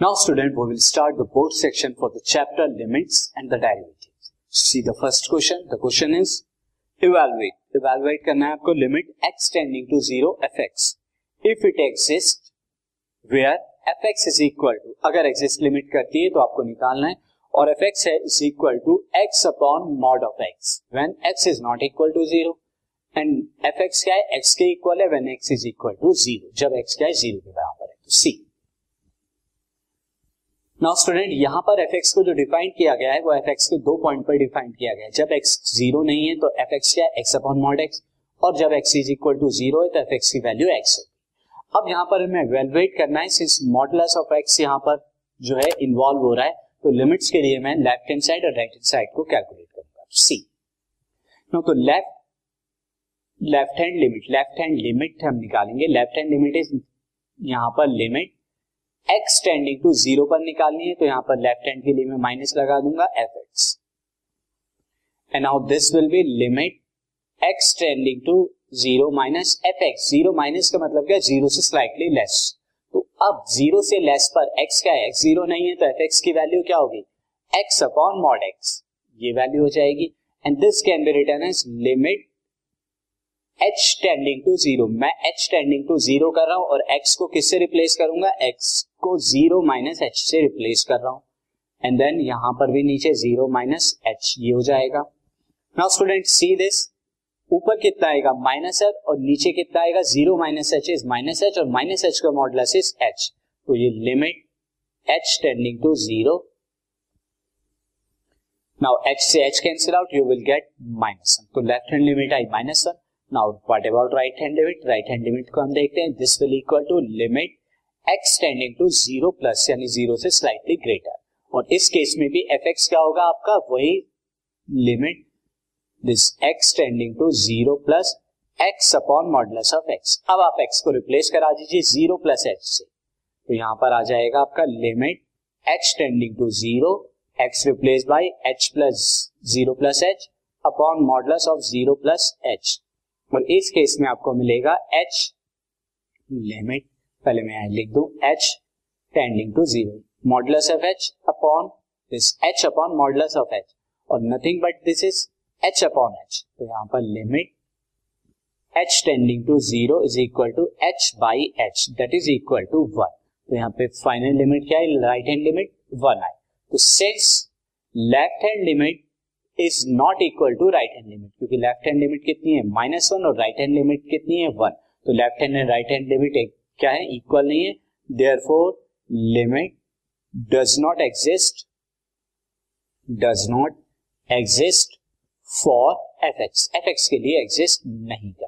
Now student, we will start the board section for the chapter limits and the derivatives. See the first question. The question is evaluate. Evaluate करना है आपको limit x tending to zero fx. If it exists where fx is equal to अगर exist limit करती है तो आपको निकालना है और fx है is equal to x upon mod of x when x is not equal to zero and fx क्या है x के इक्वल है when x is equal to zero जब x क्या है ज़ीरो के बराबर है तो सी नाउ स्टूडेंट यहाँ पर एफ़ एक्स को जो डिफाइन किया गया है, वो एफ़ एक्स को दो पॉइंट पर डिफाइन किया गया है। जब एक्स ज़ीरो नहीं है तो एफ़ एक्स क्या एक्स अपॉन मॉड एक्स और जब x is equal to zero है तो एफ़ एक्स की वैल्यू एक्स है। अब यहाँ पर हमें वेलवेट करना है सिंस मॉडलस ऑफ़ एक्स यहाँ पर जो है इन्वॉल्व हो रहा है तो लिमिट्स के लिए मैं लेफ़्ट हैंड साइड और राइट हैंड साइड को कैलकुलेट करूँगा। सी नो तो left left hand limit left hand limit हम निकालेंगे। लेफ़्ट हैंड लिमिट इज़ यहाँ पर limit x tending to zero पर निकालनी है तो यहाँ पर लेफ़्ट हैंड के लिए मैं माइनस लगा दूँगा f x and now this will be limit x tending to zero minus f x zero minus का मतलब क्या ज़ीरो से स्लाइटली लेस तो अब ज़ीरो से लेस पर एक्स क्या है? एक्स ज़ीरो नहीं है तो एफ़ एक्स की वैल्यू क्या होगी? एक्स अपॉन मॉड एक्स ये वैल्यू हो जाएगी। And this can be written as limit h tending to zero मैं एच टेंडिंग टू ज़ीरो कर रहा हूँ और एक्स को किससे रिप्लेस करूँगा? एक्स को ज़ीरो माइनस एच से रिप्लेस कर रहा हूँ। एंड देन यहाँ पर भी नीचे ज़ीरो माइनस एच ये हो जाएगा। नाउ स्टूडेंट सी दिस ऊपर कितना आएगा? माइनस एच और नीचे कितना आएगा? Zero minus h is minus h और माइनस एच का मॉडलस इज़ एच तो ये limit h tending to zero now h से h cancel out you will get minus one तो left hand limit I minus one now what about right hand limit right hand limit को हम देखते हैं। This will equal to limit x tending to zero plus यानी zero से slightly greater और इस case में भी एफ़ एक्स क्या होगा आपका? वही limit this x tending to zero plus x upon modulus of x अब आप एक्स को रिप्लेस करा दीजिए ज़ीरो प्लस एच से। तो यहाँ पर आ जाएगा आपका limit h tending to zero x replace by h plus zero plus h upon modulus of zero plus h और इस केस में आपको मिलेगा एच लिमिट पहले मैं यहाँ लिख दू h tending to zero modulus of h upon this h upon modulus of h और nothing but this is h upon h तो यहाँ पर limit h tending to zero is equal to h by h that is equal to one तो यहाँ पे final limit क्या है? Right hand limit one आए। तो since left hand limit is not equal to right hand limit क्योंकि left hand limit कितनी है? माइनस वन और राइट हैंड लिमिट कितनी है? वन तो left hand and right hand limit क्या है? इक्वल नहीं है. Therefore limit does not exist does not exist for f x f x के लिए एग्जिस्ट नहीं करती